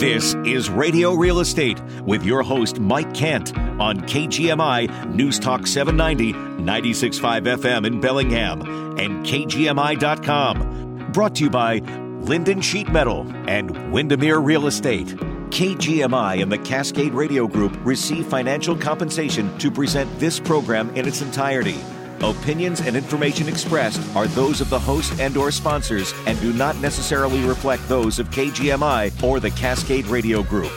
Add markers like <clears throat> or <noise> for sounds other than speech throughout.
This is Radio Real Estate with your host, Mike Kent, on KGMI News Talk 790, 96.5 FM in Bellingham, and KGMI.com. Brought to you by Lynden Sheet Metal and Windermere Real Estate. KGMI and the Cascade Radio Group receive financial compensation to present this program in its entirety. Opinions and information expressed are those of the host and or sponsors and do not necessarily reflect those of KGMI or the Cascade Radio Group.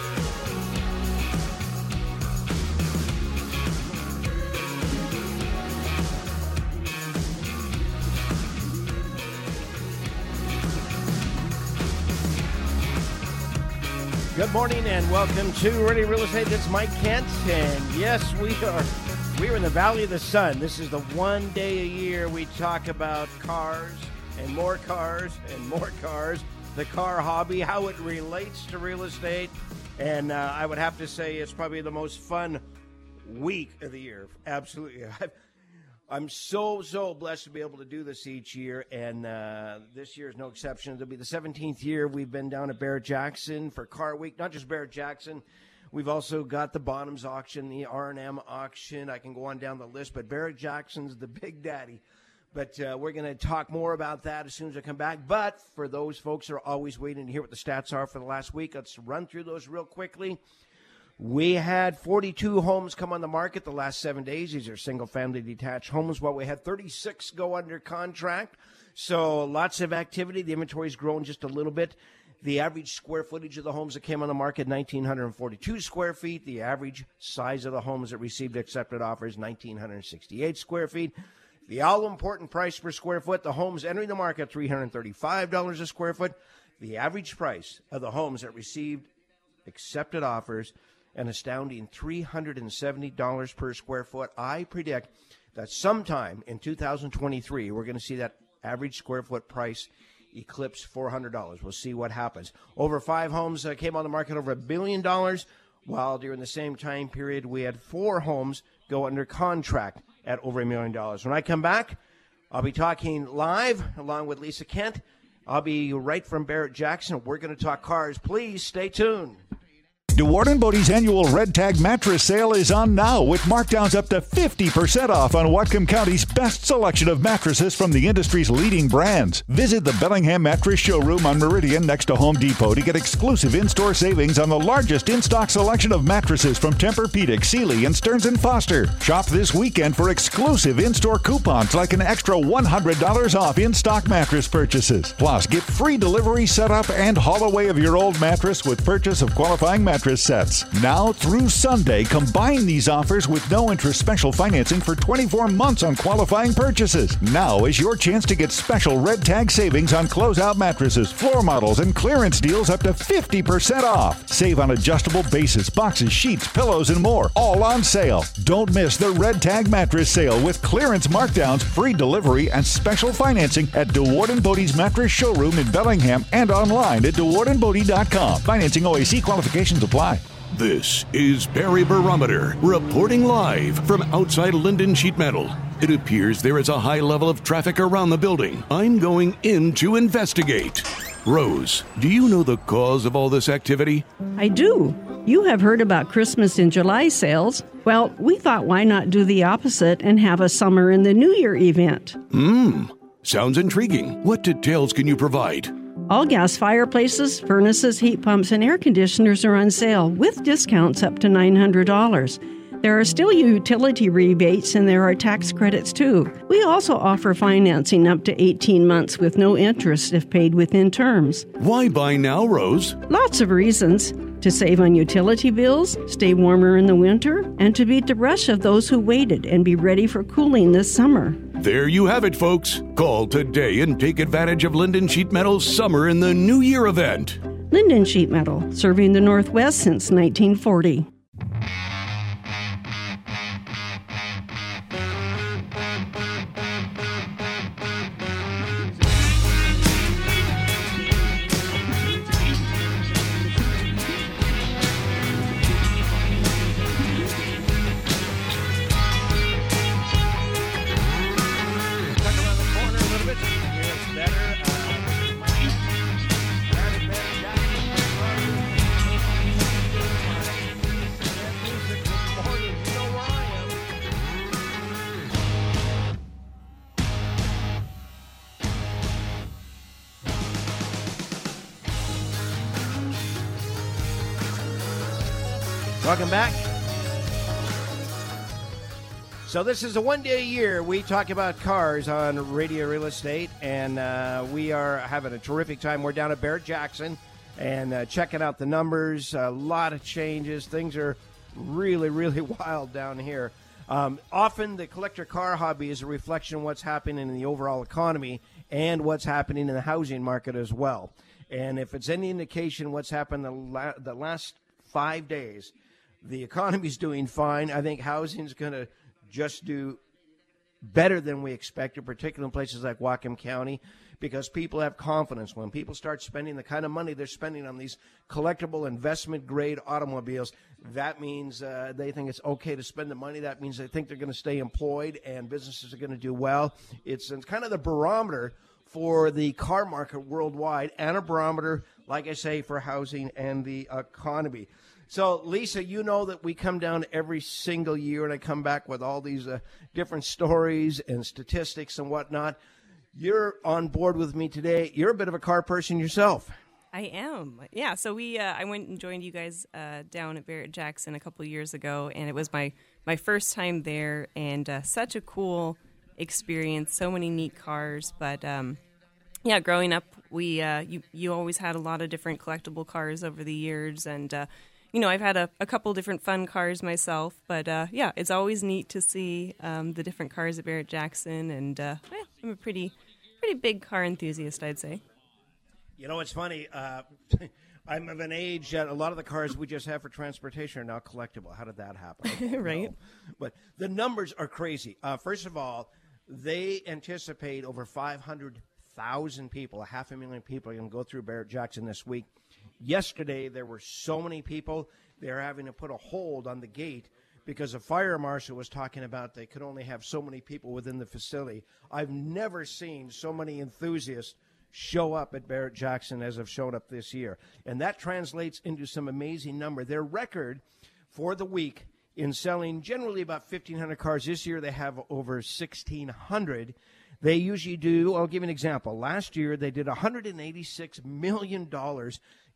Good morning and welcome to Radio Real Estate. It's Mike Kent, and yes, we are we're in the Valley of the Sun. This is the one day a year we talk about cars and more cars and more cars, the car hobby, how it relates to real estate, and uh, I would have to say it's probably the most fun week of the year. Absolutely. <laughs> I'm so, so blessed to be able to do this each year, and uh, this year is no exception. It'll be the 17th year we've been down at Barrett Jackson for Car Week. Not just Barrett Jackson, we've also got the Bonhams auction, the R&M auction. I can go on down the list, but Barrett Jackson's the big daddy. But uh, we're going to talk more about that as soon as I come back. But for those folks who are always waiting to hear what the stats are for the last week, let's run through those real quickly. We had 42 homes come on the market the last seven days. These are single family detached homes. Well, we had 36 go under contract. So lots of activity. The inventory's grown just a little bit. The average square footage of the homes that came on the market, 1,942 square feet. The average size of the homes that received accepted offers, 1,968 square feet. The all important price per square foot, the homes entering the market, $335 a square foot. The average price of the homes that received accepted offers, an astounding $370 per square foot. I predict that sometime in 2023, we're going to see that average square foot price eclipse $400. We'll see what happens. Over five homes uh, came on the market over a billion dollars, while during the same time period, we had four homes go under contract at over a million dollars. When I come back, I'll be talking live along with Lisa Kent. I'll be right from Barrett Jackson. We're going to talk cars. Please stay tuned. DeWaard and Bode's annual Red Tag mattress sale is on now with markdowns up to 50% off on Whatcom County's best selection of mattresses from the industry's leading brands. Visit the Bellingham Mattress Showroom on Meridian next to Home Depot to get exclusive in-store savings on the largest in-stock selection of mattresses from Tempur-Pedic, Sealy, and Stearns & Foster. Shop this weekend for exclusive in-store coupons like an extra $100 off in-stock mattress purchases. Plus, get free delivery setup and haul away of your old mattress with purchase of qualifying mattress sets. Now through Sunday, combine these offers with no interest special financing for 24 months on qualifying purchases. Now is your chance to get special red tag savings on closeout mattresses, floor models, and clearance deals up to 50% off. Save on adjustable bases, boxes, sheets, pillows, and more, all on sale. Don't miss the red tag mattress sale with clearance markdowns, free delivery, and special financing at DeWaard and Bode's Mattress Showroom in Bellingham and online at DeWaardandBode.com. Financing OAC qualifications apply. This is Barry Barometer reporting live from outside Lynden Sheet Metal. It appears there is a high level of traffic around the building. I'm going in to investigate. Rose, do you know the cause of all this activity? I do. You have heard about Christmas in July sales. Well, we thought why not do the opposite and have a summer in the New Year event? Hmm, sounds intriguing. What details can you provide? All gas fireplaces, furnaces, heat pumps, and air conditioners are on sale with discounts up to $900. There are still utility rebates and there are tax credits too. We also offer financing up to 18 months with no interest if paid within terms. Why buy now, Rose? Lots of reasons. To save on utility bills, stay warmer in the winter, and to beat the rush of those who waited and be ready for cooling this summer. There you have it, folks. Call today and take advantage of Lynden Sheet Metal's Summer in the New Year event. Lynden Sheet Metal, serving the Northwest since 1940. Back. So this is a one day a year we talk about cars on Radio Real Estate, and uh, we are having a terrific time. We're down at Barrett Jackson and uh, checking out the numbers. A lot of changes. Things are really, really <laughs> wild down here. Um, often the collector car hobby is a reflection of what's happening in the overall economy and what's happening in the housing market as well. And if it's any indication what's happened the, la- the last five days, the economy's doing fine. I think housing's going to just do better than we expected, particularly in places like Whatcom County, because people have confidence. When people start spending the kind of money they're spending on these collectible investment grade automobiles, that means uh, they think it's okay to spend the money. That means they think they're going to stay employed and businesses are going to do well. It's, it's kind of the barometer for the car market worldwide and a barometer, like I say, for housing and the economy. So, Lisa, you know that we come down every single year and I come back with all these uh, different stories and statistics and whatnot. You're on board with me today. You're a bit of a car person yourself. I am. Yeah. So we, uh, I went and joined you guys uh, down at Barrett Jackson a couple years ago, and it was my my first time there, and uh, such a cool experience. So many neat cars, but um, yeah, growing up, we uh, you you always had a lot of different collectible cars over the years, and uh, you know, I've had a, a couple different fun cars myself, but uh, yeah, it's always neat to see um, the different cars at Barrett Jackson, and uh, yeah, I'm a pretty, pretty big car enthusiast, I'd say. You know, it's funny. Uh, <laughs> I'm of an age that a lot of the cars we just have for transportation are now collectible. How did that happen? <laughs> right. Know. But the numbers are crazy. Uh, first of all, they anticipate over 500,000 people, a half a million people, are going to go through Barrett Jackson this week. Yesterday, there were so many people, they're having to put a hold on the gate because a fire marshal was talking about they could only have so many people within the facility. I've never seen so many enthusiasts show up at Barrett Jackson as have shown up this year. And that translates into some amazing number. Their record for the week in selling generally about 1,500 cars. This year they have over 1,600. They usually do, I'll give you an example. Last year they did $186 million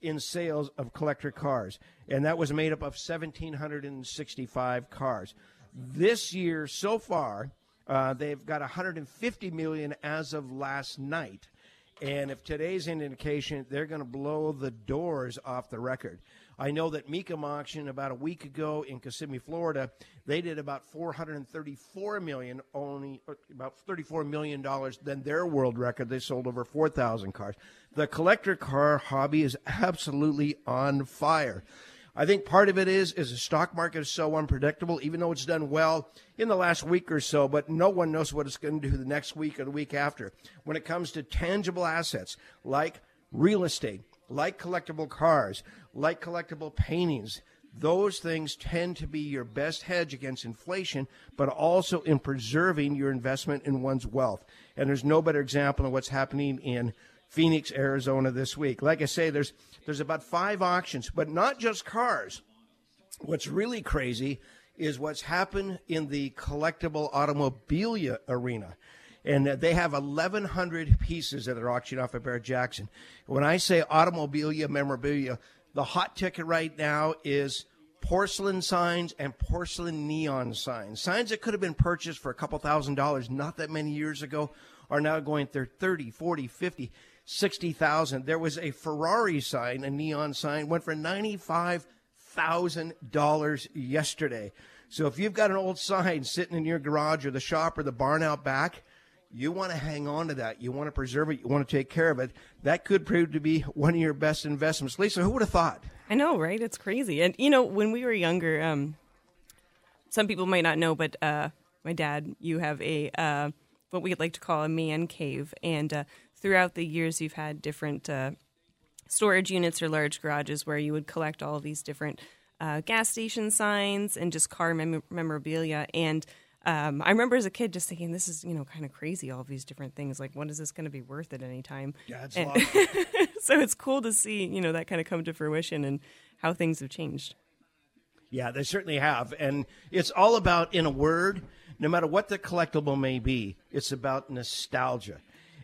in sales of collector cars, and that was made up of 1,765 cars. This year, so far, uh, they've got 150 million as of last night. And if today's an indication, they're going to blow the doors off the record. I know that Mecum Auction about a week ago in Kissimmee, Florida, they did about 434 million, only uh, about 34 million dollars than their world record. They sold over 4,000 cars. The collector car hobby is absolutely on fire. I think part of it is is the stock market is so unpredictable, even though it's done well in the last week or so, but no one knows what it's going to do the next week or the week after. When it comes to tangible assets like real estate, like collectible cars, like collectible paintings, those things tend to be your best hedge against inflation, but also in preserving your investment in one's wealth. And there's no better example of what's happening in Phoenix, Arizona this week. Like I say, there's there's about five auctions, but not just cars. What's really crazy is what's happened in the collectible automobilia arena. And they have 1,100 pieces that are auctioned off at Barrett Jackson. When I say automobilia memorabilia, the hot ticket right now is porcelain signs and porcelain neon signs. Signs that could have been purchased for a couple thousand dollars not that many years ago are now going for 30, 40, 50, 60,000. There was a Ferrari sign, a neon sign, went for $95,000 yesterday. So if you've got an old sign sitting in your garage or the shop or the barn out back, you want to hang on to that. You want to preserve it. You want to take care of it. That could prove to be one of your best investments. Lisa, who would have thought? I know, right? It's crazy. And, you know, when we were younger, um, some people might not know, but uh, my dad, you have a uh, what we like to call a man cave. And uh, throughout the years, you've had different uh, storage units or large garages where you would collect all these different uh, gas station signs and just car mem- memorabilia. And um, I remember as a kid just thinking, this is, you know, kind of crazy, all these different things. Like, when is this going to be worth at any time? Yeah, it's and, <laughs> so it's cool to see, you know, that kind of come to fruition and how things have changed. Yeah, they certainly have. And it's all about, in a word, no matter what the collectible may be, it's about nostalgia.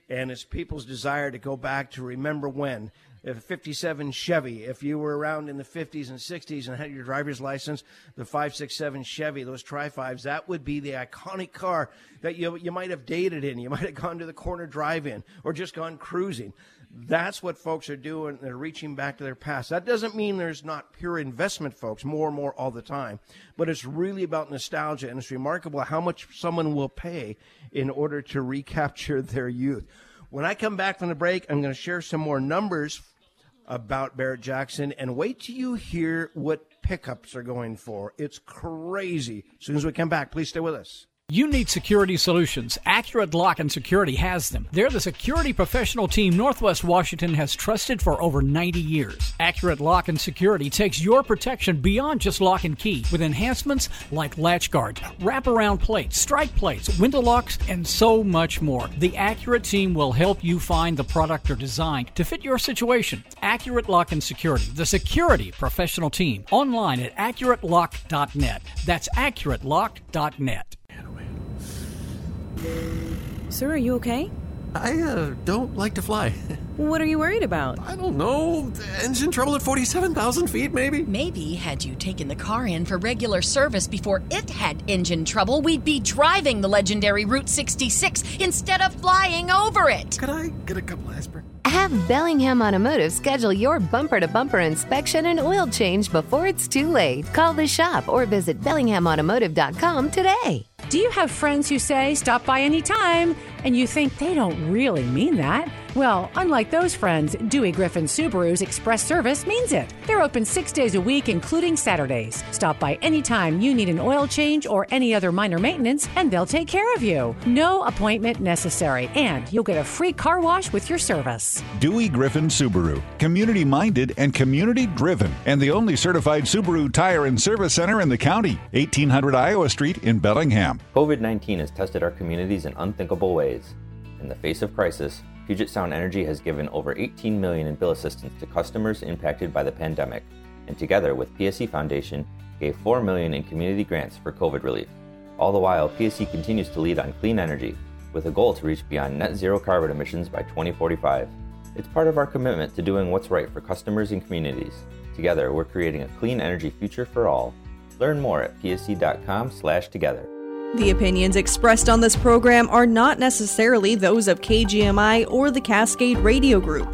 And it's people's desire to go back to remember when a 57 Chevy. If you were around in the 50s and 60s and had your driver's license, the 567 Chevy, those Tri Fives, that would be the iconic car that you you might have dated in. You might have gone to the corner drive-in or just gone cruising. That's what folks are doing. They're reaching back to their past. That doesn't mean there's not pure investment, folks, more and more all the time. But it's really about nostalgia, and it's remarkable how much someone will pay in order to recapture their youth. When I come back from the break, I'm going to share some more numbers about Barrett Jackson, and wait till you hear what pickups are going for. It's crazy. As soon as we come back, please stay with us. You need security solutions. Accurate Lock and Security has them. They're the security professional team Northwest Washington has trusted for over 90 years. Accurate Lock and Security takes your protection beyond just lock and key with enhancements like latch guards, wraparound plates, strike plates, window locks, and so much more. The Accurate team will help you find the product or design to fit your situation. Accurate Lock and Security, the security professional team, online at accuratelock.net. That's accuratelock.net. Sir, are you okay? I uh, don't like to fly. <laughs> What are you worried about? I don't know. Engine trouble at 47,000 feet, maybe? Maybe had you taken the car in for regular service before it had engine trouble, we'd be driving the legendary Route 66 instead of flying over it. Could I get a couple aspirin? Have Bellingham Automotive schedule your bumper to bumper inspection and oil change before it's too late. Call the shop or visit BellinghamAutomotive.com today. Do you have friends who say, stop by anytime, and you think they don't really mean that? Well, unlike those friends, Dewey Griffin Subaru's Express Service means it. They're open six days a week, including Saturdays. Stop by anytime you need an oil change or any other minor maintenance, and they'll take care of you. No appointment necessary, and you'll get a free car wash with your service. Dewey Griffin Subaru, community minded and community driven, and the only certified Subaru tire and service center in the county. 1800 Iowa Street in Bellingham. COVID 19 has tested our communities in unthinkable ways. In the face of crisis, Puget Sound Energy has given over 18 million in bill assistance to customers impacted by the pandemic, and together with PSE Foundation, gave 4 million in community grants for COVID relief. All the while, PSE continues to lead on clean energy, with a goal to reach beyond net zero carbon emissions by 2045. It's part of our commitment to doing what's right for customers and communities. Together, we're creating a clean energy future for all. Learn more at pse.com/together. The opinions expressed on this program are not necessarily those of KGMI or the Cascade Radio Group.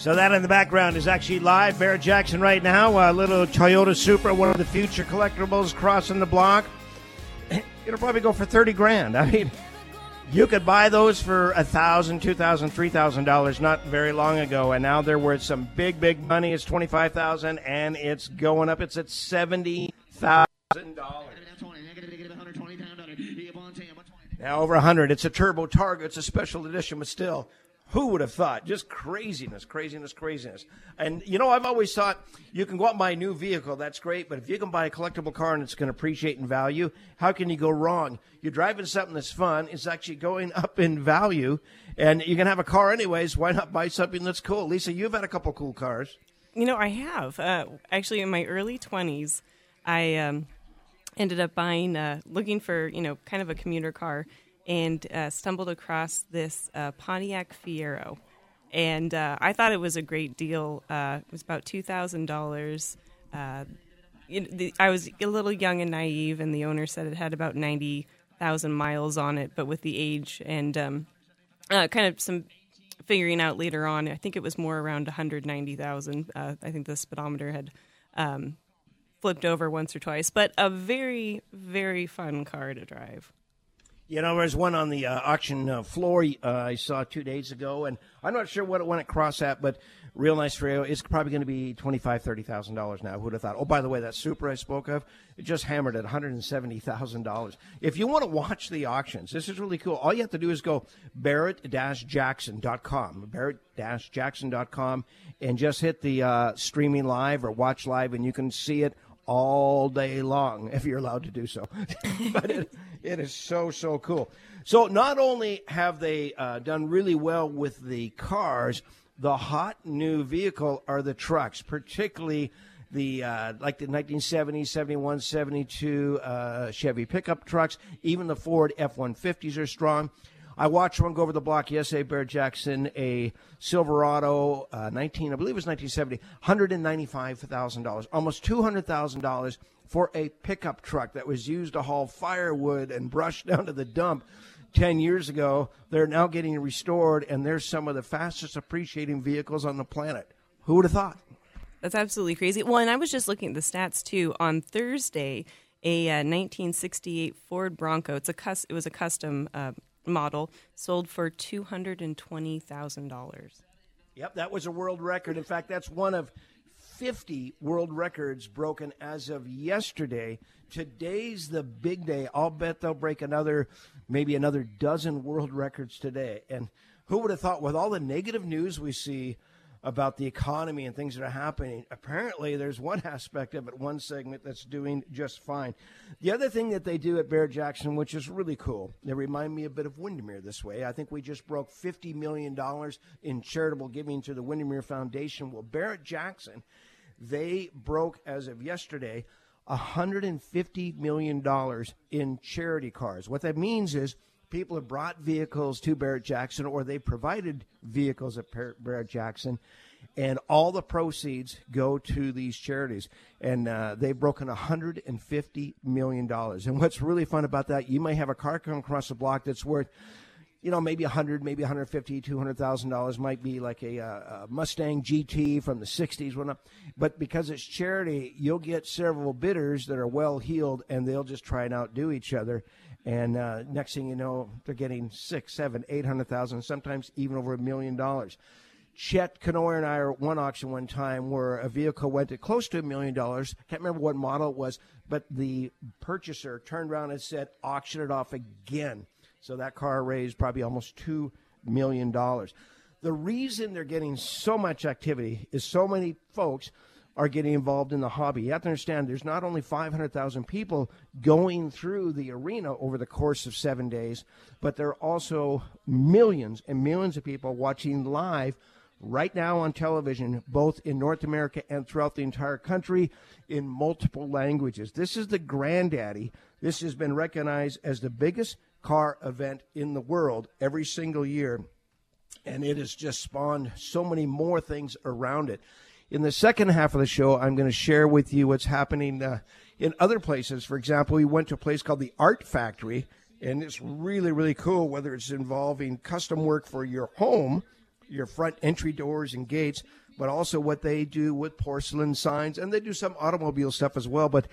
So that in the background is actually live. Barrett Jackson right now, a little Toyota Supra, one of the future collectibles crossing the block. <clears throat> It'll probably go for thirty grand. <laughs> I mean, you could buy those for a thousand, two thousand, three thousand dollars not very long ago, and now they're worth some big, big money. It's twenty five thousand, and it's going up. It's at seventy thousand dollars. Now over a hundred. It's a turbo targa. It's a special edition, but still, who would have thought? Just craziness, craziness, craziness. And you know, I've always thought you can go out and buy a new vehicle, that's great, but if you can buy a collectible car and it's going to appreciate in value, how can you go wrong? You're driving something that's fun, it's actually going <laughs> up in value, and you can have a car anyways. Why not buy something that's cool? Lisa, you've had a couple cool cars. You know, I have. Uh, actually, in my early 20s, I um, ended up buying, uh, looking for, you know, kind of a commuter car and uh, stumbled across this uh, Pontiac Fiero. And uh, I thought it was a great deal. Uh, it was about $2,000. Uh, I was a little young and naive, and the owner said it had about 90,000 miles on it, but with the age and um, uh, kind of some figuring out later on, I think it was more around 190,000. I think the speedometer had um, flipped over once or twice, but a very, very fun car to drive. You know, there's one on the uh, auction uh, floor uh, I saw two days ago, and I'm not sure what it went across at, but real nice Fiero. It's probably going to be twenty five, thirty thousand dollars now. Who'd have thought? Oh, by the way, that Supra I spoke of, it just hammered at one hundred and seventy thousand dollars. If you want to watch the auctions, this is really cool. All you have to do is go Barrett-Jackson.com, Barrett-Jackson.com, and just hit the uh, streaming live or watch live, and you can see it all day long if you're allowed to do so. <laughs> but it, it is so so cool. So not only have they uh, done really well with the cars, the hot new vehicle are the trucks, particularly the uh, like the 1970, 71, 72 uh, Chevy pickup trucks. Even the Ford F-150s are strong. I watched one go over the block yesterday, Barrett Jackson, a Silverado, uh, 19, I believe it was 1970, $195,000, almost $200,000 for a pickup truck that was used to haul firewood and brush <laughs> down to the dump 10 years ago. They're now getting restored, and they're some of the fastest appreciating vehicles on the planet. Who would have thought? That's absolutely crazy. Well, and I was just looking at the stats too. On Thursday, a uh, 1968 Ford Bronco. It's a cus- It was a custom uh, model sold for two hundred and twenty thousand dollars. Yep, that was a world record. In fact, that's one of 50 world records broken as of yesterday. Today's the big day. I'll bet they'll break another, maybe another dozen world records today. And who would have thought, with all the negative news we see about the economy and things that are happening. Apparently, there's one <laughs> aspect of it, one segment that's doing just fine. The other thing that they do at Barrett Jackson, which is really cool, they remind me a bit of Windermere this way. I think we just broke $50 million in charitable giving to the Windermere Foundation. Well, Barrett Jackson, they broke, as of yesterday, $150 million in charity cars. What that means is people have brought vehicles to Barrett Jackson or they provided vehicles at Barrett Jackson, and all the proceeds go to these charities. And uh, they've broken $150 million. And what's really fun about that, you may have a car come across the block that's worth you know, maybe 100, maybe 150, 200,000 dollars might be like a, uh, a, Mustang GT from the 60s, whatnot. But because it's charity, you'll get several bidders that are well heeled, and they'll just try and outdo each other. And uh, next thing you know, they're getting six, seven, eight hundred thousand, sometimes even over a million dollars. Chet Canoyer and I are at one auction one time where a vehicle went at close to a million dollars. Can't remember what model it was, but the purchaser turned around and said, auction it off again. So that car raised probably almost $2 million. The reason they're getting so much activity is so many folks are getting involved in the hobby. You have to understand there's not only 500,000 people going through the arena over the course of seven days, but there are also millions and millions of people watching live right now on television, both in North America and throughout the entire country in multiple languages. This is the granddaddy. This has been recognized as the biggest car event in the world every single year. And it has just spawned so many more things around it. In the second half of the show, I'm going to share with you what's happening uh, in other places. For example, we went to a place called the Art Factory, and it's really, really cool, whether it's involving custom work for your home, your front entry doors and gates, but also what they do with porcelain signs, and they do some automobile stuff as well. But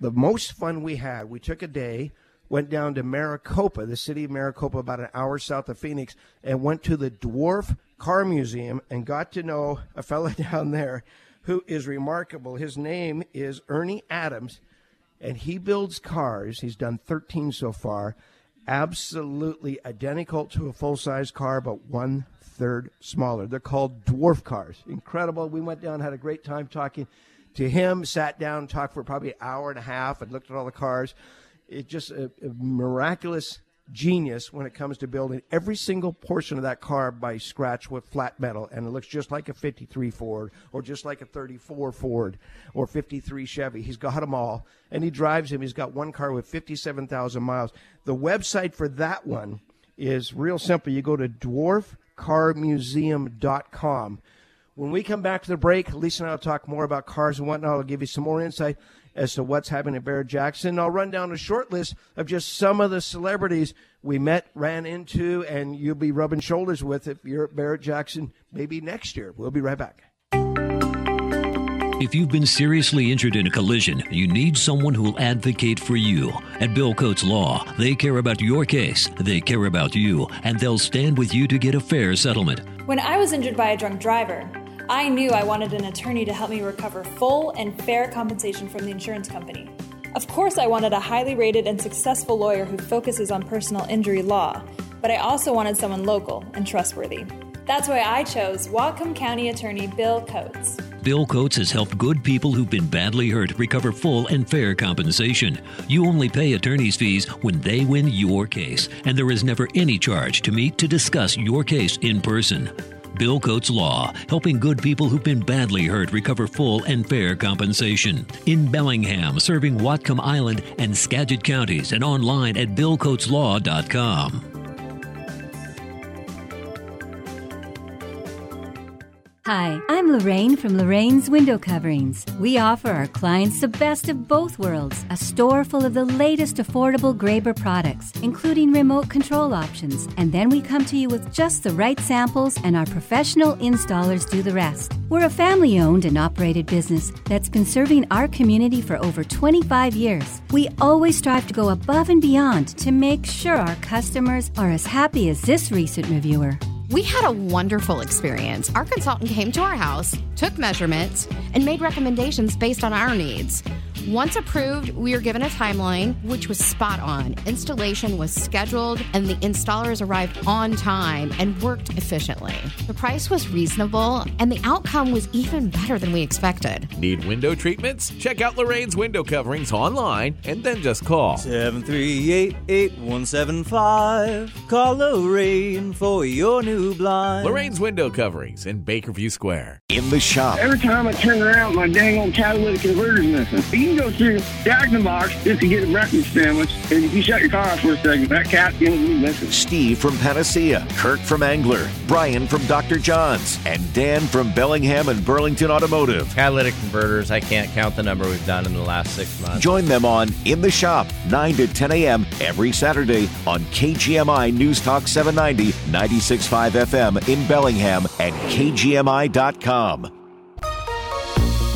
the most fun we had, we took a day went down to Maricopa, the city of Maricopa, about an hour south of Phoenix, and went to the Dwarf Car Museum and got to know a fellow <laughs> down there who is remarkable. His name is Ernie Adams, and he builds cars. He's done 13 so far, absolutely identical to a full size car, but one third smaller. They're called dwarf cars. Incredible. We went down, had a great time talking to him, sat down, talked for probably an hour and a half, and looked at all the cars It just a, a miraculous genius when it comes to building every single portion of that car by scratch with flat metal and it looks just like a 53 Ford or just like a 34 Ford or 53 Chevy. He's got them all and he drives them he's got one car with 57,000 miles. The website for that one is real simple. You go to dwarfcarmuseum.com when we come back to the break Lisa and I will talk more about cars and whatnot I'll give you some more insight as to what's happening at Barrett Jackson. I'll run down a short list of just some of the celebrities we met, ran into, and you'll be rubbing shoulders with if you're at Barrett Jackson maybe next year. We'll be right back. If you've been seriously injured in a collision, you need someone who will advocate for you. At Bill Coates Law, they care about your case, they care about you, and they'll stand with you to get a fair settlement. When I was injured by a drunk driver, I knew I wanted an attorney to help me recover full and fair compensation from the insurance company. Of course, I wanted a highly rated and successful lawyer who focuses on personal injury law, but I also wanted someone local and trustworthy. That's why I chose Whatcom County Attorney Bill Coates. Bill Coates has helped good people who've been badly hurt recover full and fair compensation. You only pay attorney's fees when they win your case, and there is never any charge to meet to discuss your case in person. Bill Coates Law, helping good people who've been badly hurt recover full and fair compensation. In Bellingham, serving Whatcom Island and Skagit counties, and online at BillCoatesLaw.com. Hi, I'm Lorraine from Lorraine's Window Coverings. We offer our clients the best of both worlds a store full of the latest affordable Graber products, including remote control options. And then we come to you with just the right samples, and our professional installers do the rest. We're a family owned and operated business that's been serving our community for over 25 years. We always strive to go above and beyond to make sure our customers are as happy as this recent reviewer. We had a wonderful experience. Our consultant came to our house, took measurements, and made recommendations based on our needs. Once approved, we were given a timeline, which was spot on. Installation was scheduled, and the installers arrived on time and worked efficiently. The price was reasonable, and the outcome was even better than we expected. Need window treatments? Check out Lorraine's window coverings online and then just call 738 8175. Call Lorraine for your new blind. Lorraine's window coverings in Bakerview Square. In the shop. Every time I turn around, my dang old catalytic converter's missing. You can go through Jack in the Box just to get a breakfast sandwich, and if you shut your car off for a second, that cat's going to be missing. Steve from Panacea, Kirk from Angler, Brian from Dr. John's, and Dan from Bellingham and Burlington Automotive. Catalytic converters, I can't count the number we've done in the last six months. Join them on In the Shop, 9 to 10 a.m. every Saturday on KGMI News Talk 790, 96.5 FM in Bellingham and KGMI.com.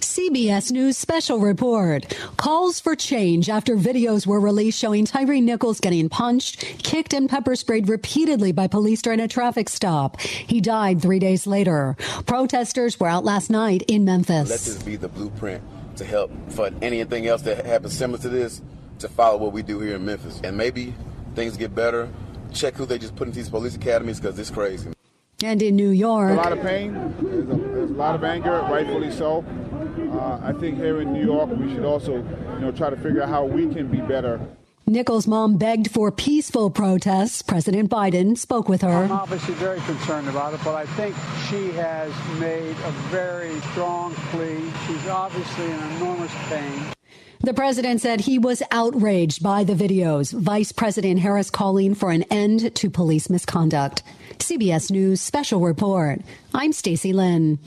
CBS News Special Report. Calls for change after videos were released showing Tyre Nichols getting punched, kicked, and pepper sprayed repeatedly by police during a traffic stop. He died three days later. Protesters were out last night in Memphis. Let this be the blueprint to help for anything else that happens similar to this to follow what we do here in Memphis. And maybe things get better. Check who they just put into these police academies because it's crazy. And in New York, a lot of pain, there's a, there's a lot of anger, rightfully so. Uh, I think here in New York, we should also, you know, try to figure out how we can be better. Nichols' mom begged for peaceful protests. President Biden spoke with her. I'm obviously very concerned about it, but I think she has made a very strong plea. She's obviously in enormous pain. The president said he was outraged by the videos. Vice President Harris calling for an end to police misconduct. CBS News special report. I'm Stacey Lynn.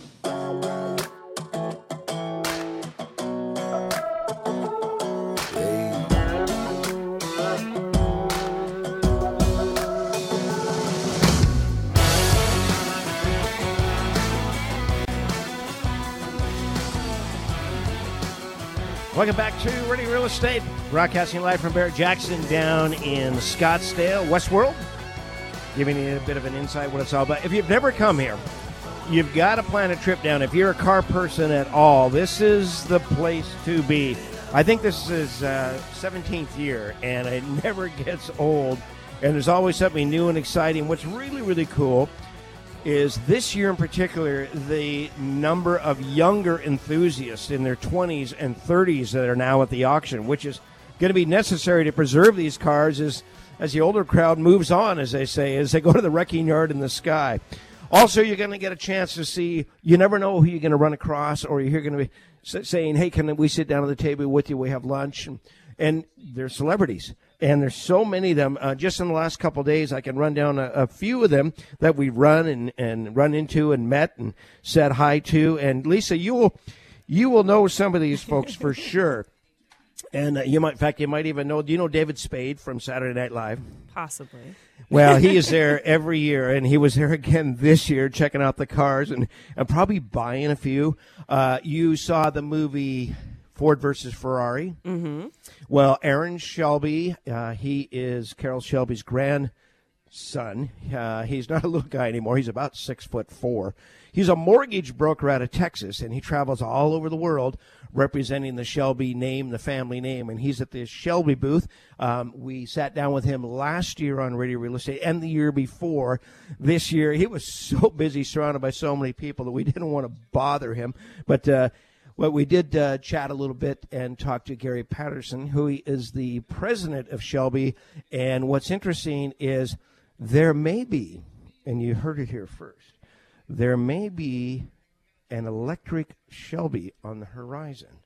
Welcome back to Radio Real Estate, broadcasting live from Barrett Jackson down in Scottsdale, Westworld. Giving you a bit of an insight what it's all about. If you've never come here, you've got to plan a trip down. If you're a car person at all, this is the place to be. I think this is uh, 17th year, and it <laughs> never gets old. And there's always something new and exciting. What's really, really cool is this year in particular the number of younger enthusiasts in their 20s and 30s that are now at the auction, which is going to be necessary to preserve these cars as as the older crowd moves on, as they say, as they go to the wrecking yard in the sky. Also, you're going to get a chance to see. You never know who you're going to run across, or you're going to be saying, "Hey, can we sit down at the table with you? We have lunch." And, and they're celebrities. And there's so many of them. Uh, just in the last couple of days, I can run down a, a few of them that we've run and, and run into and met and said hi to. And Lisa, you will you will know some of these folks for sure. And uh, you might, in fact, you might even know. Do you know David Spade from Saturday Night Live? Possibly. Well, he is <laughs> there every year, and he was there again this year, checking out the cars and, and probably buying a few. Uh, you saw the movie Ford versus Ferrari. Mm-hmm. Well, Aaron Shelby, uh, he is Carroll Shelby's grandson. Uh, he's not a little guy anymore. He's about six foot four. He's a mortgage broker out of Texas, and he travels all over the world representing the Shelby name, the family name. And he's at the Shelby booth. Um, we sat down with him last year on Radio Real Estate and the year before. This year, he was <laughs> so busy, surrounded by so many people that we didn't want to bother him. But uh, well, we did uh, chat a little bit and talk to Gary Patterson, who is the president of Shelby. And what's interesting is there may be, and you heard it here first, there may be an electric Shelby on the horizon.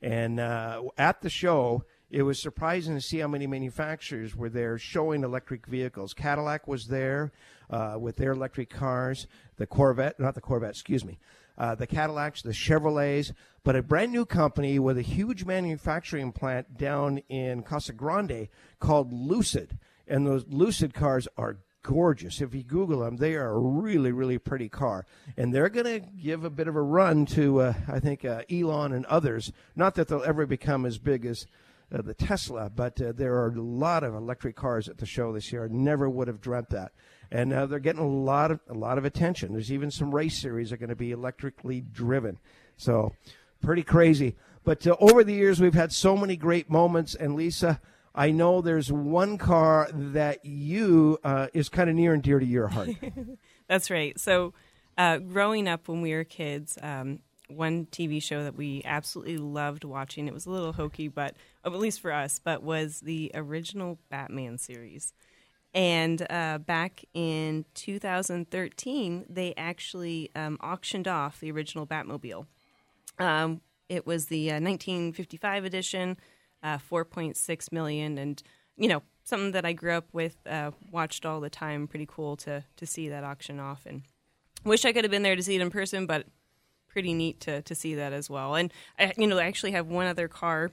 And uh, at the show, it was surprising to see how many manufacturers were there showing electric vehicles. Cadillac was there uh, with their electric cars, the Corvette, not the Corvette, excuse me, uh, the Cadillacs, the Chevrolets, but a brand new company with a huge manufacturing plant down in Casa Grande called Lucid. And those Lucid cars are gorgeous. If you Google them, they are a really, really pretty car. And they're going to give a bit of a run to, uh, I think, uh, Elon and others. Not that they'll ever become as big as uh, the Tesla, but uh, there are a lot of electric cars at the show this year. I never would have dreamt that. And uh, they're getting a lot of a lot of attention. There's even some race series that are going to be electrically driven. So, pretty crazy. But uh, over the years, we've had so many great moments. And Lisa, I know there's one car that you uh, is kind of near and dear to your heart. <laughs> That's right. So, uh, growing up when we were kids, um, one TV show that we absolutely loved watching, it was a little hokey, but at least for us, but was the original Batman series. And uh, back in 2013, they actually um, auctioned off the original Batmobile. Um, it was the uh, 1955 edition, uh, 4.6 million, and you know something that I grew up with, uh, watched all the time. Pretty cool to to see that auction off, and wish I could have been there to see it in person, but pretty neat to to see that as well. And I, you know, I actually have one other car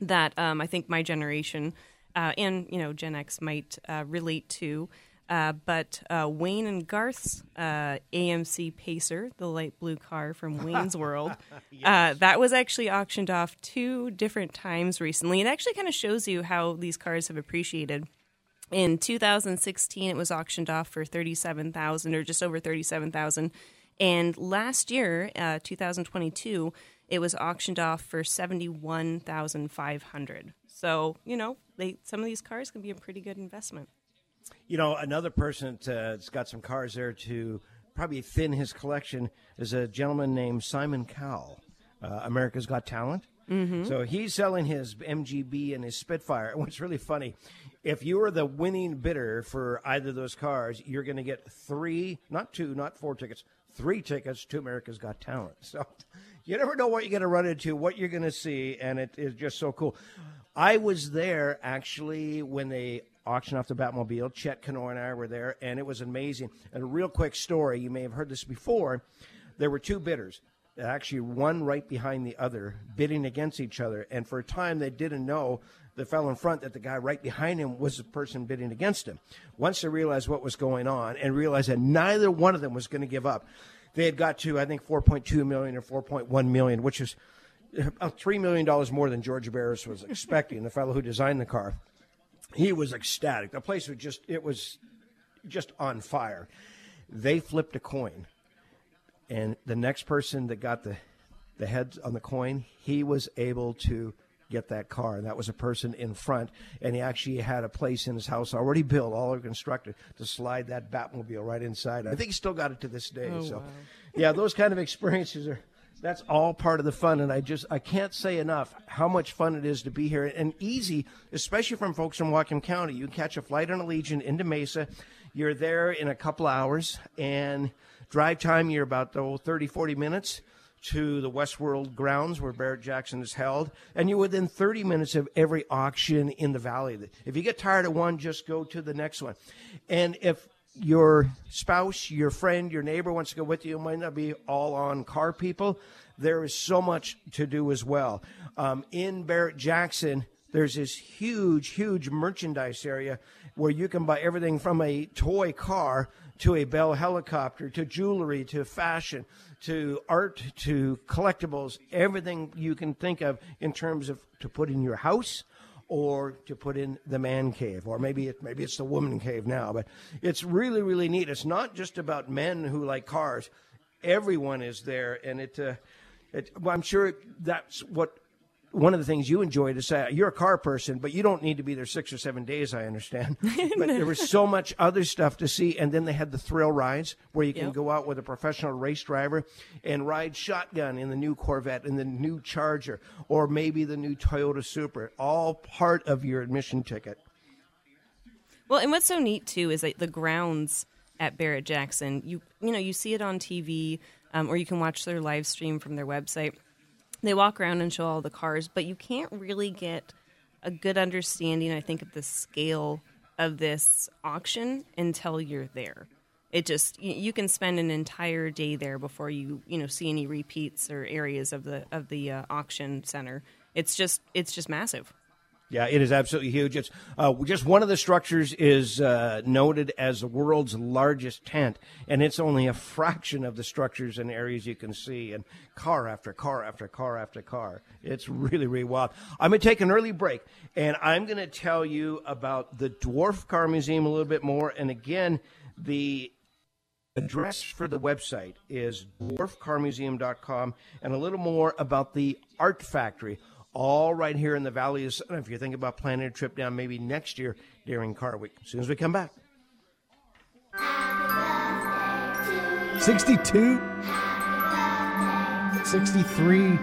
that um, I think my generation uh, and you know Gen X might uh, relate to. Uh, but uh, Wayne and Garth's uh, AMC Pacer, the light blue car from <laughs> Wayne's World, uh, that was actually auctioned off two different times recently. It actually kind of shows you how these cars have appreciated. In 2016, it was auctioned off for 37,000 or just over 37,000, and last year, 2022, it was auctioned off for 71,500. So, you know, they some of these cars can be a pretty good investment. You know, another person that's got some cars there to probably thin his collection is a gentleman named Simon Cowell. Uh, America's Got Talent. Mm-hmm. So he's selling his MGB and his Spitfire. <laughs> And what's really funny, if you are the winning bidder for either of those cars, you're going to get three, not two, not four tickets, three tickets to America's Got Talent. <laughs> So you never know what you're going to run into, what you're going to see, and it is just so cool. I was there actually when they auctioned off the Batmobile. Chet Kenor and I were there, and it was amazing. And a real quick story you may have heard this before. There were two bidders, actually, one right behind the other, bidding against each other. And for a time, they didn't know the fellow in front that the guy right behind him was the person bidding against him. Once they realized what was going on and realized that neither one of them was going to give up, they had got to I think 4.2 million or 4.1 million, which is <laughs> three million dollars more than George Barris was expecting. the fellow who designed the car, he was ecstatic. The place was just it was just on fire. They flipped a coin, and the next person that got the the heads on the coin, he was able to get that car. And that was a person in front. And he actually had a place in his house already built, all constructed, to slide that Batmobile right inside. I think he still got it to this day. Oh, so, wow. yeah, those kind of experiences are. That's all part of the fun, and I just I can't say enough how much fun it is to be here and easy, especially from folks from Whatcom County. You catch a flight on Allegiant into Mesa, you're there in a couple hours, and drive time you're about oh, 30, 40 minutes to the Westworld grounds where Barrett Jackson is held, and you're within 30 minutes of every auction in the valley. If you get tired of one, just go to the next one. And if your spouse, your friend, your neighbor wants to go with you, it might not be all on car people. There is so much to do as well. Um, in Barrett Jackson, there's this huge, huge merchandise area where you can buy everything from a toy car to a Bell helicopter to jewelry to fashion to art to collectibles, everything you can think of in terms of to put in your house or to put in the man cave, or maybe it, maybe it's the woman cave now. But it's really really neat. It's not just about men who like cars. Everyone is there, and it. Uh, it well, I'm sure that's what one of the things you enjoy to say you're a car person, but you don't need to be there six or seven days. I understand, <laughs> but there was so much other stuff to see, and then they had the thrill rides where you can Yep. go out with a professional race driver and ride shotgun in the new Corvette, in the new Charger, or maybe the new Toyota Supra. All part of your admission ticket. Well, and what's so neat too is that the grounds at Barrett Jackson, you you know, you see it on TV, um, or you can watch their live stream from their website. They walk around and show all the cars, but you can't really get a good understanding, I think, of the scale of this auction until you're there. It just you, can spend an entire day there before you you know see any repeats or areas of the of the uh, auction center. It's just it's just massive. Yeah, it is absolutely huge. It's uh, just one of the structures is uh, noted as the world's largest tent, and it's only a fraction of the structures and areas you can see. And car after car after car after car, it's really really wild. I'm gonna take an early break, and I'm gonna tell you about the Dwarf Car Museum a little bit more. And again, the address for the website is dwarfcarmuseum.com and a little more about the art factory all right here in the valley of sun. If you're thinking about planning a trip down maybe next year during car week as soon as we come back. 62, 63,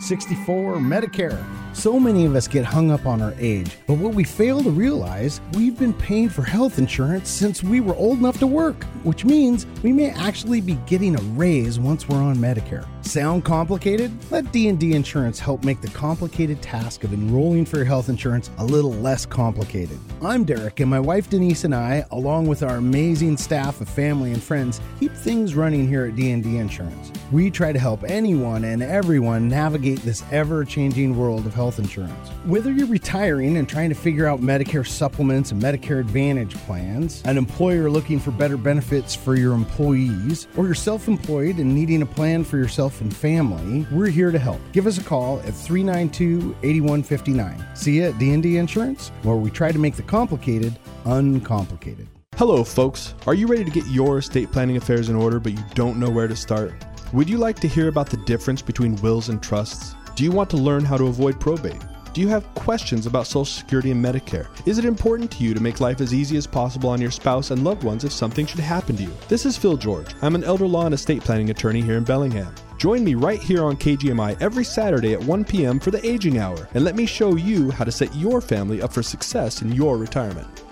64, Medicare. So many of us get hung up on our age, but what we fail to realize, we've been paying for health insurance since we were old enough to work, which means we may actually be getting a raise once we're on Medicare. Sound complicated? Let D&D Insurance help make the complicated task of enrolling for your health insurance a little less complicated. I'm Derek and my wife Denise and I, along with our amazing staff of family and friends, keep things running here at D&D Insurance. We try to help anyone and everyone navigate this ever-changing world of health insurance. Whether you're retiring and trying to figure out Medicare supplements and Medicare Advantage plans, an employer looking for better benefits for your employees, or you're self-employed and needing a plan for yourself and family, we're here to help. Give us a call at 392-8159. See you at D&D Insurance, where we try to make the complicated uncomplicated. Hello, folks. Are you ready to get your estate planning affairs in order, but you don't know where to start? Would you like to hear about the difference between wills and trusts? Do you want to learn how to avoid probate? Do you have questions about Social Security and Medicare? Is it important to you to make life as easy as possible on your spouse and loved ones if something should happen to you? This is Phil George. I'm an elder law and estate planning attorney here in Bellingham. Join me right here on KGMI every Saturday at 1 p.m. for the Aging Hour, and let me show you how to set your family up for success in your retirement.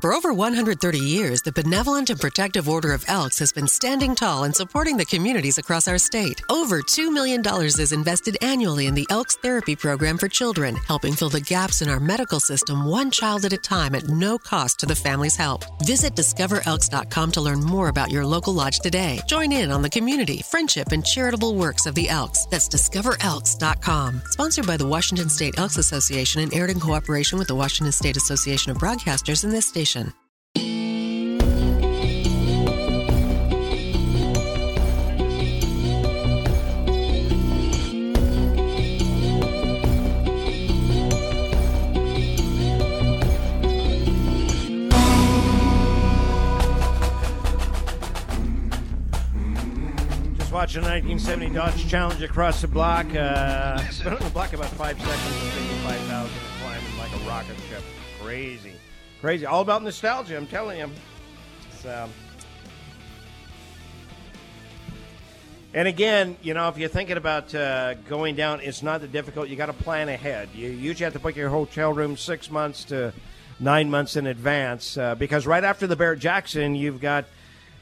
For over 130 years, the Benevolent and Protective Order of Elks has been standing tall and supporting the communities across our state. Over $2 million is invested annually in the Elks Therapy Program for children, helping fill the gaps in our medical system one child at a time at no cost to the family's help. Visit discoverelks.com to learn more about your local lodge today. Join in on the community, friendship, and charitable works of the Elks. That's discoverelks.com. Sponsored by the Washington State Elks Association and aired in cooperation with the Washington State Association of Broadcasters and this station. Just watching a 1970 Dodge Challenge across the block. Uh, been on the block about five seconds and 55,000 climbing like a rocket ship. Crazy. Crazy. All about nostalgia, I'm telling you. So. And again, you know, if you're thinking about uh, going down, it's not that difficult. You got to plan ahead. You usually have to book your hotel room six months to nine months in advance uh, because right after the Barrett Jackson, you've got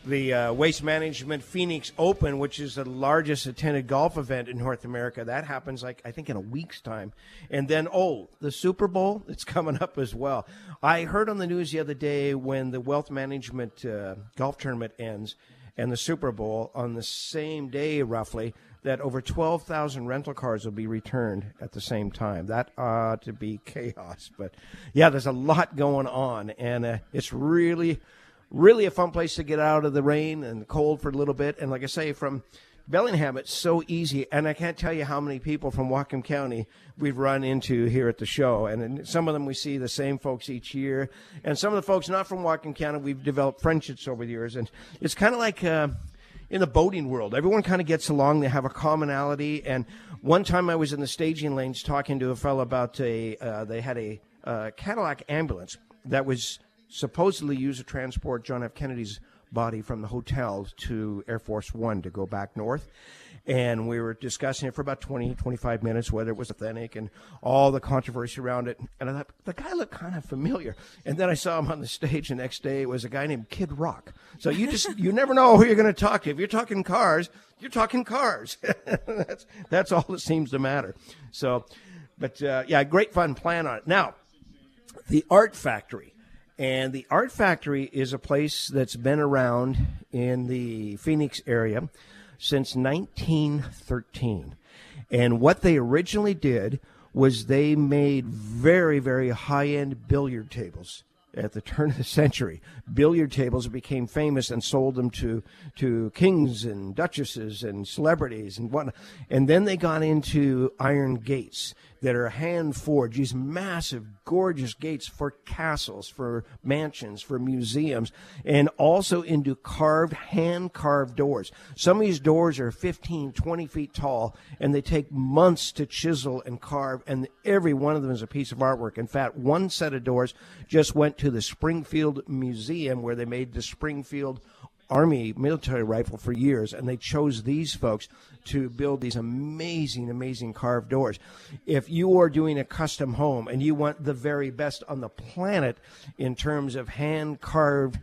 the uh, Waste Management Phoenix Open, which is the largest attended golf event in North America. That happens like I think in a week's time, and then oh, the Super Bowl <laughs> it's coming up as well. I heard on the news the other day when the Wealth Management uh, golf tournament ends and the Super Bowl on the same day, roughly, that over 12,000 rental cars will be returned at the same time. That ought to be <laughs> chaos. But yeah, there's a lot going on, and uh, it's really really a fun place to get out of the rain and the cold for a little bit. And like I say, from Bellingham, it's so easy. And I can't tell you how many people from Whatcom County we've run into here at the show. And some of them we see the same folks each year. And some of the folks not from Whatcom County, we've developed friendships over the years. And it's kind of like. Uh, in the boating world. Everyone kind of gets along. They have a commonality. And one time I was in the staging lanes talking to a fellow about a, uh, they had a uh, Cadillac ambulance that was supposedly used to transport John F. Kennedy's body from the hotel to Air Force One to go back north. And we were discussing it for about 20, 25 minutes, whether it was authentic and all the controversy around it. And I thought, the guy looked kind of familiar. And then I saw him on the stage the next day. It was a guy named Kid Rock. So you just, you never know who you're going to talk to. If you're talking cars, you're talking cars. <laughs> that's, that's all that seems to matter. So, but uh, yeah, great fun plan on it. Now, the Art Factory and the Art Factory is a place that's been around in the Phoenix area since 1913. And what they originally did was they made very, very high end billiard tables at the turn of the century. Billiard tables became famous and sold them to, to kings and duchesses and celebrities and whatnot. And then they got into iron gates that are hand forged, these massive, gorgeous gates for castles, for mansions, for museums, and also into carved, hand carved doors. Some of these doors are 15, 20 feet tall, and they take months to chisel and carve, and every one of them is a piece of artwork. In fact, one set of doors just went to the Springfield Museum where they made the Springfield Army military rifle for years, and they chose these folks to build these amazing, amazing carved doors. If you are doing a custom home and you want the very best on the planet in terms of hand carved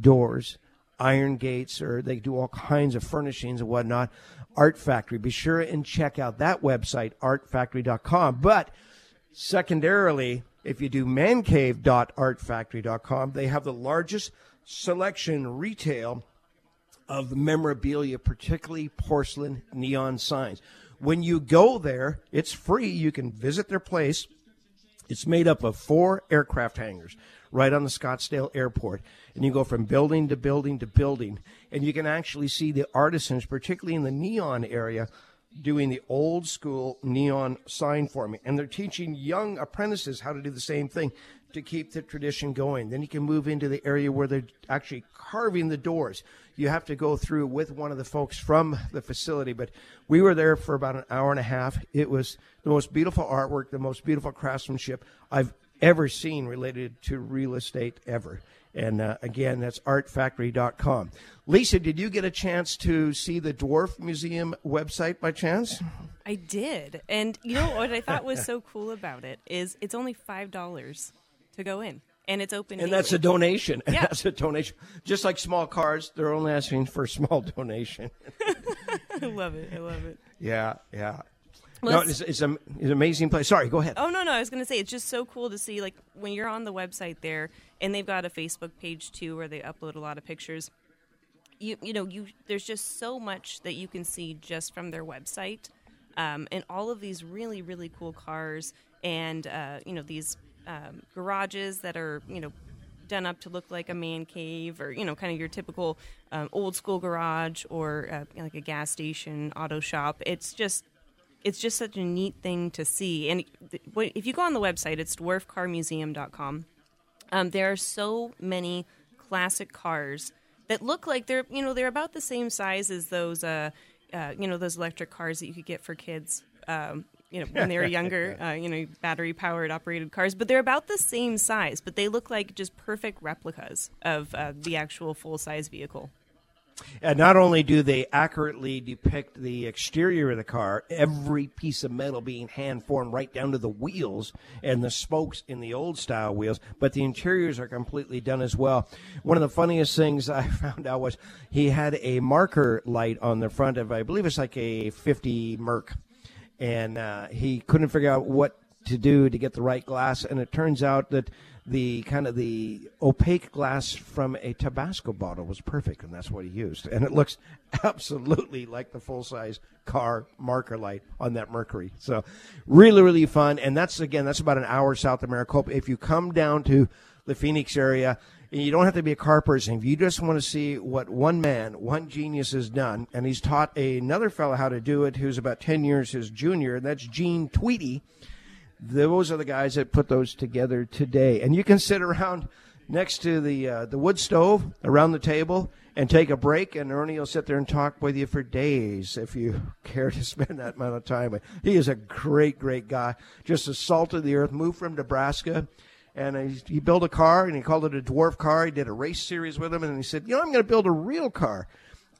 doors, iron gates, or they do all kinds of furnishings and whatnot, Art Factory. Be sure and check out that website, artfactory.com. But secondarily, if you do mancave.artfactory.com, they have the largest selection retail of memorabilia, particularly porcelain neon signs. When you go there, it's free. You can visit their place. It's made up of four aircraft hangars right on the Scottsdale airport. And you go from building to building to building. And you can actually see the artisans, particularly in the neon area, doing the old school neon sign forming. And they're teaching young apprentices how to do the same thing to keep the tradition going. Then you can move into the area where they're actually carving the doors. You have to go through with one of the folks from the facility, but we were there for about an hour and a half. It was the most beautiful artwork, the most beautiful craftsmanship I've ever seen related to real estate ever. And uh, again, that's artfactory.com. Lisa, did you get a chance to see the Dwarf Museum website by chance? I did. And you know what I thought was so cool about it is it's only $5 to go in. And it's open. And that's a donation. <laughs> Yeah. That's a donation. Just like small cars, they're only asking for a small <laughs> donation. <laughs> I love it. I love it. Yeah, yeah. Well, no, it's- it's, a, it's an amazing place. Sorry, go ahead. Oh no, no, I was gonna say it's just so cool to see like when you're on the website there, and they've got a Facebook page too where they upload a lot of pictures. You you know you there's just so much that you can see just from their website, um, and all of these really really cool cars and uh, you know these um, garages that are you know done up to look like a man cave or you know kind of your typical um, old school garage or uh, like a gas station auto shop. It's just it's just such a neat thing to see. And if you go on the website it's dwarfcarmuseum.com um, there are so many classic cars that look like they're you know they're about the same size as those uh, uh, you know those electric cars that you could get for kids. Um, you know <laughs> when they were younger uh, you know battery powered operated cars but they're about the same size but they look like just perfect replicas of uh, the actual full size vehicle. And not only do they accurately depict the exterior of the car, every piece of metal being hand formed right down to the wheels and the spokes in the old style wheels, but the interiors are completely done as well. One of the funniest things <laughs> I found out was he had a marker light on the front of, I believe it's like a 50 Merc, and uh, he couldn't figure out what to do to get the right glass, and it turns out that the kind of the opaque glass from a Tabasco bottle was perfect, and that's what he used. And it looks <laughs> absolutely like the full size car marker light on that Mercury. So, really, really fun. And that's again, that's about an hour south of Maricopa. If you come down to the Phoenix area, you don't have to be a car person. If you just want to see what one man, one genius has done, and he's taught another fellow how to do it who's about 10 years his junior, and that's Gene Tweedy those are the guys that put those together today. And you can sit around next to the uh, the wood stove around the table and take a break, and Ernie will sit there and talk with you for days if you <laughs> care to spend that amount of time. He is a great, great guy. Just a salt of the earth. Moved from Nebraska. And he, he built a car, and he called it a dwarf car. He did a race series with him, and he said, "You know, I'm going to build a real car."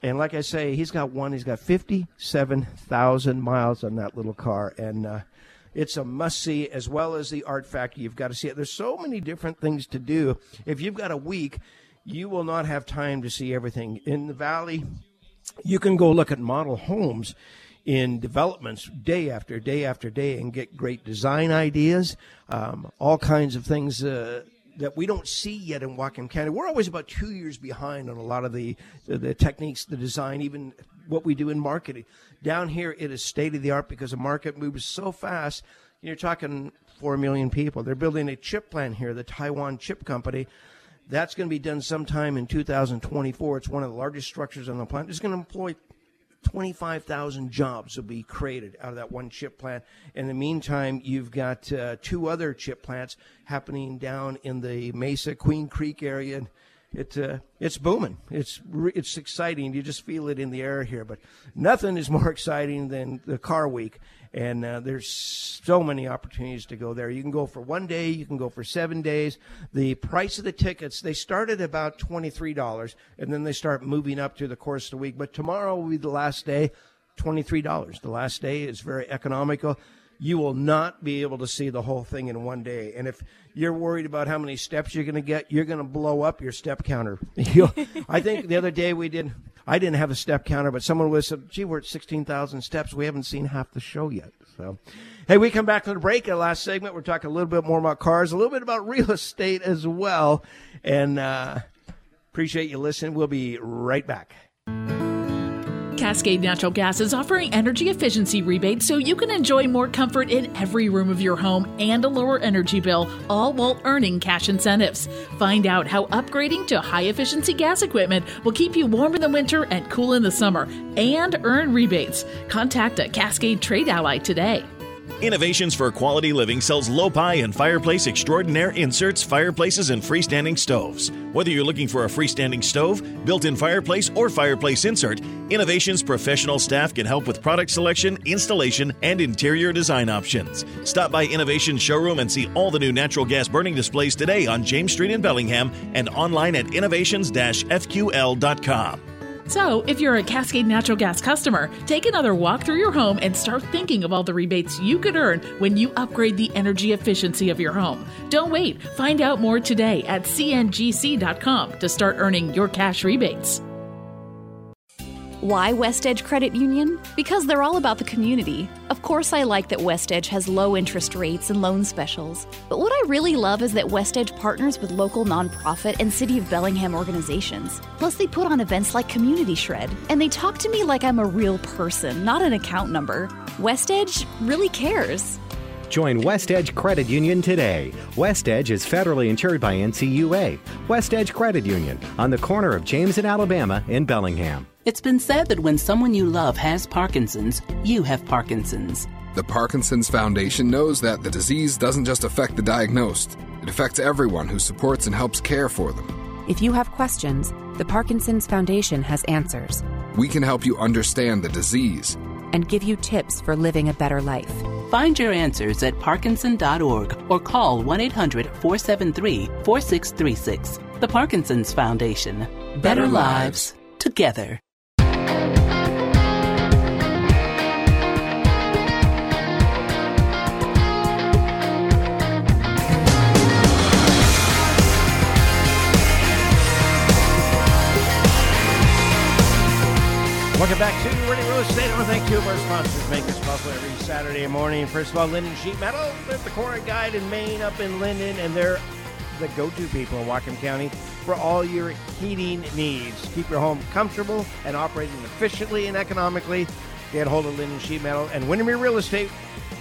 And like I say, he's got one. He's got fifty-seven thousand miles on that little car, and uh, it's a must see as well as the art factory. You've got to see it. There's so many different things to do. If you've got a week, you will not have time to see everything. In the valley, you can go look at model homes in developments day after day after day and get great design ideas, um, all kinds of things. Uh, that we don't see yet in Whatcom County. We're always about two years behind on a lot of the the techniques, the design, even what we do in marketing. Down here, it is state of the art because the market moves so fast. You're talking four million people. They're building a chip plant here, the Taiwan Chip Company. That's going to be done sometime in 2024. It's one of the largest structures on the planet. It's going to employ 25,000 jobs will be created out of that one chip plant. In the meantime, you've got uh, two other chip plants happening down in the Mesa Queen Creek area it uh, it's booming. It's it's exciting. You just feel it in the air here. But nothing is more <laughs> exciting than the car week, and uh, there's so many opportunities to go there. You can go for one day. You can go for seven days. The price of the tickets they start at about twenty three dollars, and then they start moving up through the course of the week. But tomorrow will be the last day. Twenty three dollars. The last day is very economical you will not be able to see the whole thing in one day. And if you're worried about how many steps you're going to get, you're going to blow up your step counter. <laughs> I think the other day we did, I didn't have a step counter, but someone was gee, we're at 16,000 steps. We haven't seen half the show yet. So, hey, we come back to the break. The last segment, we're talking a little bit more about cars, a little bit about real <laughs> estate as well. And uh, appreciate you listening. We'll be right back. Cascade Natural Gas is offering energy efficiency rebates so you can enjoy more comfort in every room of your home and a lower energy bill, all while earning cash incentives. Find out how upgrading to high efficiency gas equipment will keep you warm in the winter and cool in the summer and earn rebates. Contact a Cascade Trade Ally today. Innovations for Quality Living sells Lopi and Fireplace Extraordinaire inserts, fireplaces, and freestanding stoves. Whether you're looking for a freestanding stove, built in fireplace, or fireplace insert, Innovations professional staff can help with product selection, installation, and interior design options. Stop by Innovations showroom and see all the new natural gas burning displays today on James Street in Bellingham and online at innovations fql.com. So, if you're a Cascade Natural Gas customer, take another walk through your home and start thinking of all the rebates you could earn when you upgrade the energy efficiency of your home. Don't wait. Find out more today at cngc.com to start earning your cash rebates. Why West Edge Credit Union? Because they're all about the community. Of course, I like that West Edge has low interest rates and loan specials. But what I really love is that West Edge partners with local nonprofit and City of Bellingham organizations. Plus, they put on events like Community Shred. And they talk to me like I'm a real person, not an account number. West Edge really cares. Join West Edge Credit Union today. West Edge is federally insured by NCUA. West Edge Credit Union on the corner of James and Alabama in Bellingham. It's been said that when someone you love has Parkinson's, you have Parkinson's. The Parkinson's Foundation knows that the disease doesn't just affect the diagnosed, it affects everyone who supports and helps care for them. If you have questions, the Parkinson's Foundation has answers. We can help you understand the disease and give you tips for living a better life. Find your answers at parkinson.org or call 1 800 473 4636. The Parkinson's Foundation. Better, better lives. together. Welcome back to Radio Real Estate. I want to thank two of our sponsors make this possible every Saturday morning. First of all, Lynden Sheet Metal. They're the Cora Guide in Maine up in Lynden, and they're the go-to people in Whatcom County for all your heating needs. Keep your home comfortable and operating efficiently and economically. Get hold of Lynden Sheet Metal and Windermere Real Estate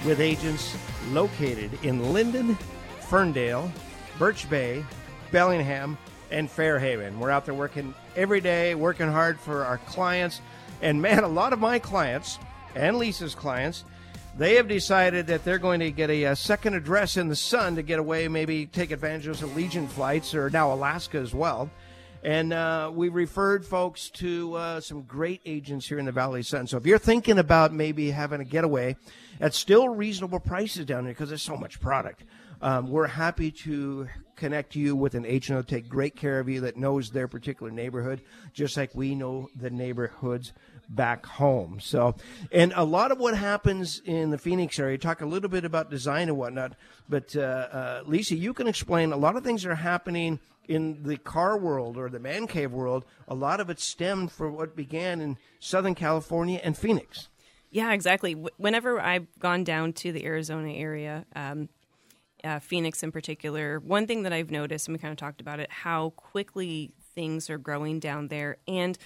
with agents located in Lynden, Ferndale, Birch Bay, Bellingham, and Fairhaven. We're out there working every day, working hard for our clients. And man, a lot of my clients and Lisa's clients, they have decided that they're going to get a, a second address in the sun to get away, maybe take advantage of some Allegiant flights or now Alaska as well. And uh, we referred folks to uh, some great agents here in the Valley Sun. So if you're thinking about maybe having a getaway at still reasonable prices down here because there's so much product, um, we're happy to connect you with an agent who'll take great care of you that knows their particular neighborhood, just like we know the neighborhoods back home. So, and a lot of what happens in the Phoenix area, talk a little bit about design and whatnot, but uh, uh, Lisa, you can explain a lot of things are happening in the car world or the man cave world. A lot of it stemmed from what began in Southern California and Phoenix. Yeah, exactly. Whenever I've gone down to the Arizona area, um, uh, Phoenix in particular, one thing that I've noticed, and we kind of talked about it, how quickly things are growing down there, and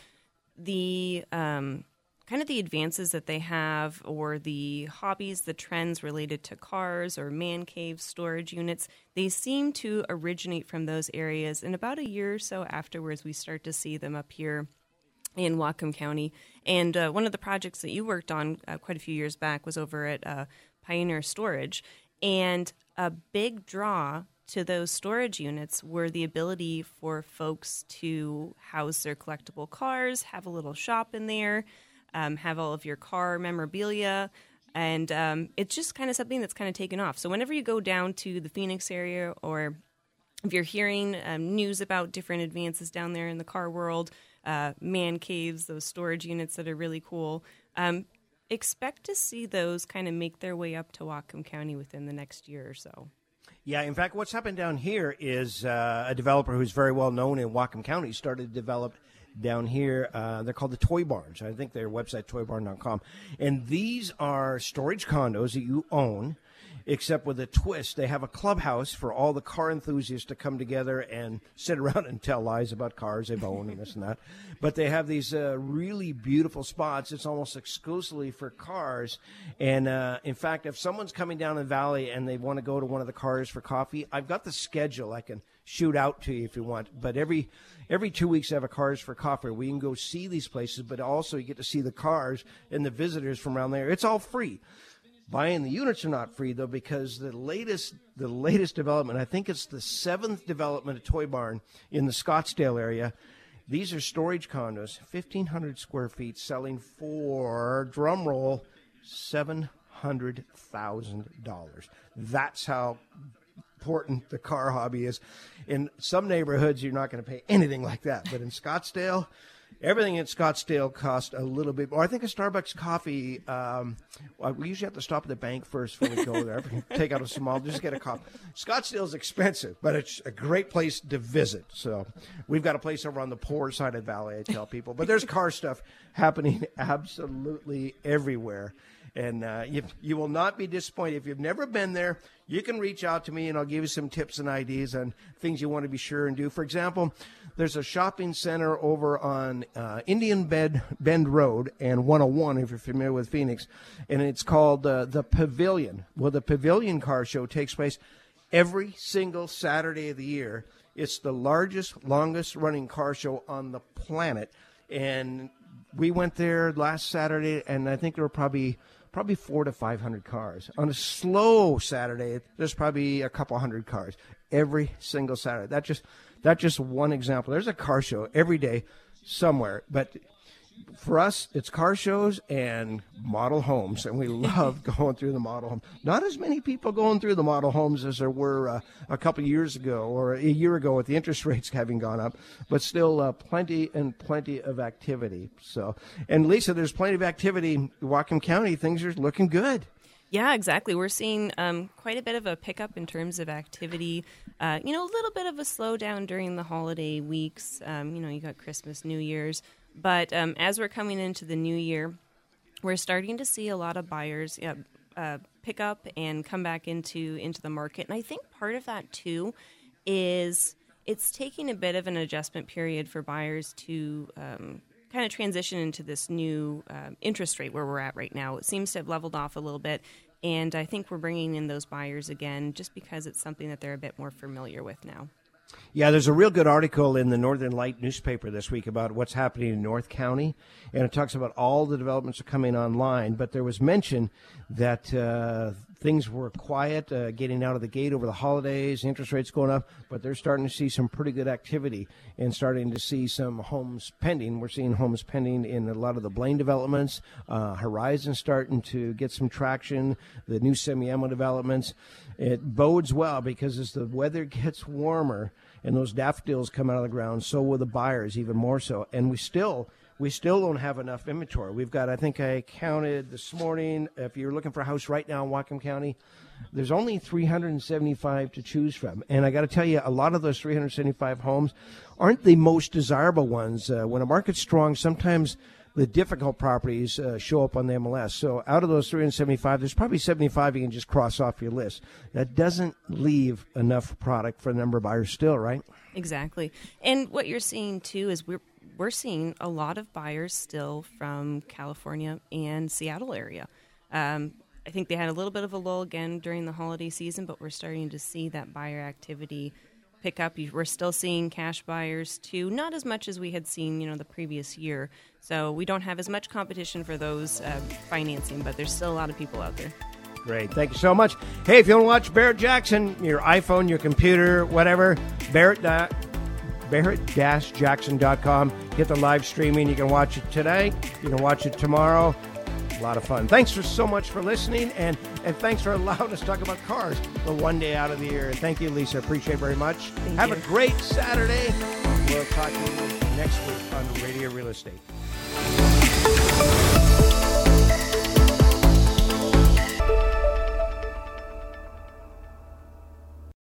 the um, kind of the advances that they have, or the hobbies, the trends related to cars or man cave storage units, they seem to originate from those areas. And about a year or so afterwards, we start to see them up here in Whatcom County. And uh, one of the projects that you worked on uh, quite a few years back was over at uh, Pioneer Storage. And a big draw to those storage units were the ability for folks to house their collectible cars, have a little shop in there, um, have all of your car memorabilia. And um, it's just kind of something that's kind of taken off. So, whenever you go down to the Phoenix area, or if you're hearing um, news about different advances down there in the car world, uh, man caves, those storage units that are really cool, um, expect to see those kind of make their way up to Whatcom County within the next year or so. Yeah, in fact, what's happened down here is uh, a developer who's very well known in Whatcom County started to develop down here. Uh, they're called the Toy Barns. I think their website toybarn.com, and these are storage condos that you own except with a twist. They have a clubhouse for all the car enthusiasts to come together and sit around and tell lies about cars they've owned and this and that. But they have these uh, really beautiful spots. It's almost exclusively for cars. And uh, in fact, if someone's coming down the valley and they want to go to one of the cars for coffee, I've got the schedule. I can shoot out to you if you want. But every every two weeks, I have a cars for coffee. We can go see these places, but also you get to see the cars and the visitors from around there. It's all free. Buying the units are not free though because the latest the latest development, I think it's the seventh development of Toy Barn in the Scottsdale area. These are storage condos, fifteen hundred square feet, selling for drum roll seven hundred thousand dollars. That's how important the car hobby is. In some neighborhoods, you're not going to pay anything like that, but in Scottsdale, everything in Scottsdale costs a little bit more. I think a Starbucks coffee. Um, well, we usually have to stop at the bank first before we go there. Take out a small, just get a coffee. Scottsdale is expensive, but it's a great place to visit. So we've got a place over on the poor side of the valley. I tell people, but there's car stuff happening <laughs> absolutely everywhere. And uh, you, you will not be disappointed. If you've never been there, you can reach out to me and I'll give you some tips and ideas on things you want to be sure and do. For example, there's a shopping center over on uh, Indian Bed, Bend Road and 101, if you're familiar with Phoenix, and it's called uh, the Pavilion. Well, the Pavilion Car Show takes place every single Saturday of the year. It's the largest, longest running car show on the planet. And we went there last Saturday, and I think there were probably probably four to five hundred cars. On a slow Saturday, there's probably a couple hundred cars every single Saturday. That just that's just one example. There's a car show every day somewhere, but for us, it's car shows and model homes, and we <laughs> love going through the model home. Not as many people going through the model homes as there were uh, a couple years ago or a year ago with the interest <laughs> rates having gone up, but still uh, plenty and plenty of activity. So, and Lisa, there's plenty of activity. in Whatcom County, things are looking good. Yeah, exactly. We're seeing um, quite a bit of a pickup in terms of activity. Uh, you know, a little bit of a slowdown during the holiday weeks. Um, you know, you got Christmas, New Year's. But um, as we're coming into the new year, we're starting to see a lot of buyers yeah, uh, pick up and come back into into the market. And I think part of that too is it's taking a bit of an adjustment period for buyers to um, kind of transition into this new uh, interest rate where we're at right now. It seems to have leveled off a little bit. And I think we're bringing in those buyers again just because it's something that they're a bit more familiar with now. Yeah, there's a real good article in the Northern Light newspaper this week about what's happening in North County, and it talks about all the developments are coming online. But there was mention that uh, things were quiet, uh, getting out of the gate over the holidays, interest rates going up, but they're starting to see some pretty good activity and starting to see some homes pending. We're seeing homes pending in a lot of the Blaine developments, uh, Horizon starting to get some traction, the new Semiahmoo developments. It bodes well because as the weather gets warmer and those daffodils come out of the ground, so will the buyers even more so. And we still we still don't have enough inventory. We've got, I think I counted this morning, if you're looking for a house right now in Whatcom County, there's only 375 to choose from. And I got to tell you, a lot of those 375 homes aren't the most desirable ones. Uh, when a market's strong, sometimes the difficult properties uh, show up on the MLS. So out of those 375, there's probably 75 you can just cross off your list. That doesn't leave enough product for a number of buyers still, right? Exactly. And what you're seeing too is we're we're seeing a lot of buyers still from California and Seattle area. Um, I think they had a little bit of a lull again during the holiday season, but we're starting to see that buyer activity pick up. We're still seeing cash buyers too, not as much as we had seen, you know, the previous year. So we don't have as much competition for those uh, financing, but there's still a lot of people out there. Great. Thank you so much. Hey, if you want to watch Barrett Jackson, your iPhone, your computer, whatever, Barrett barrett-jackson.com. Get the live streaming. You can watch it today. You can watch it tomorrow. A lot of fun. Thanks for so much for listening, and, and thanks for allowing us to talk about cars the one day out of the year. Thank you, Lisa. Appreciate it very much. Thank Have you. a great Saturday. We'll talk to you next week on Radio Real Estate.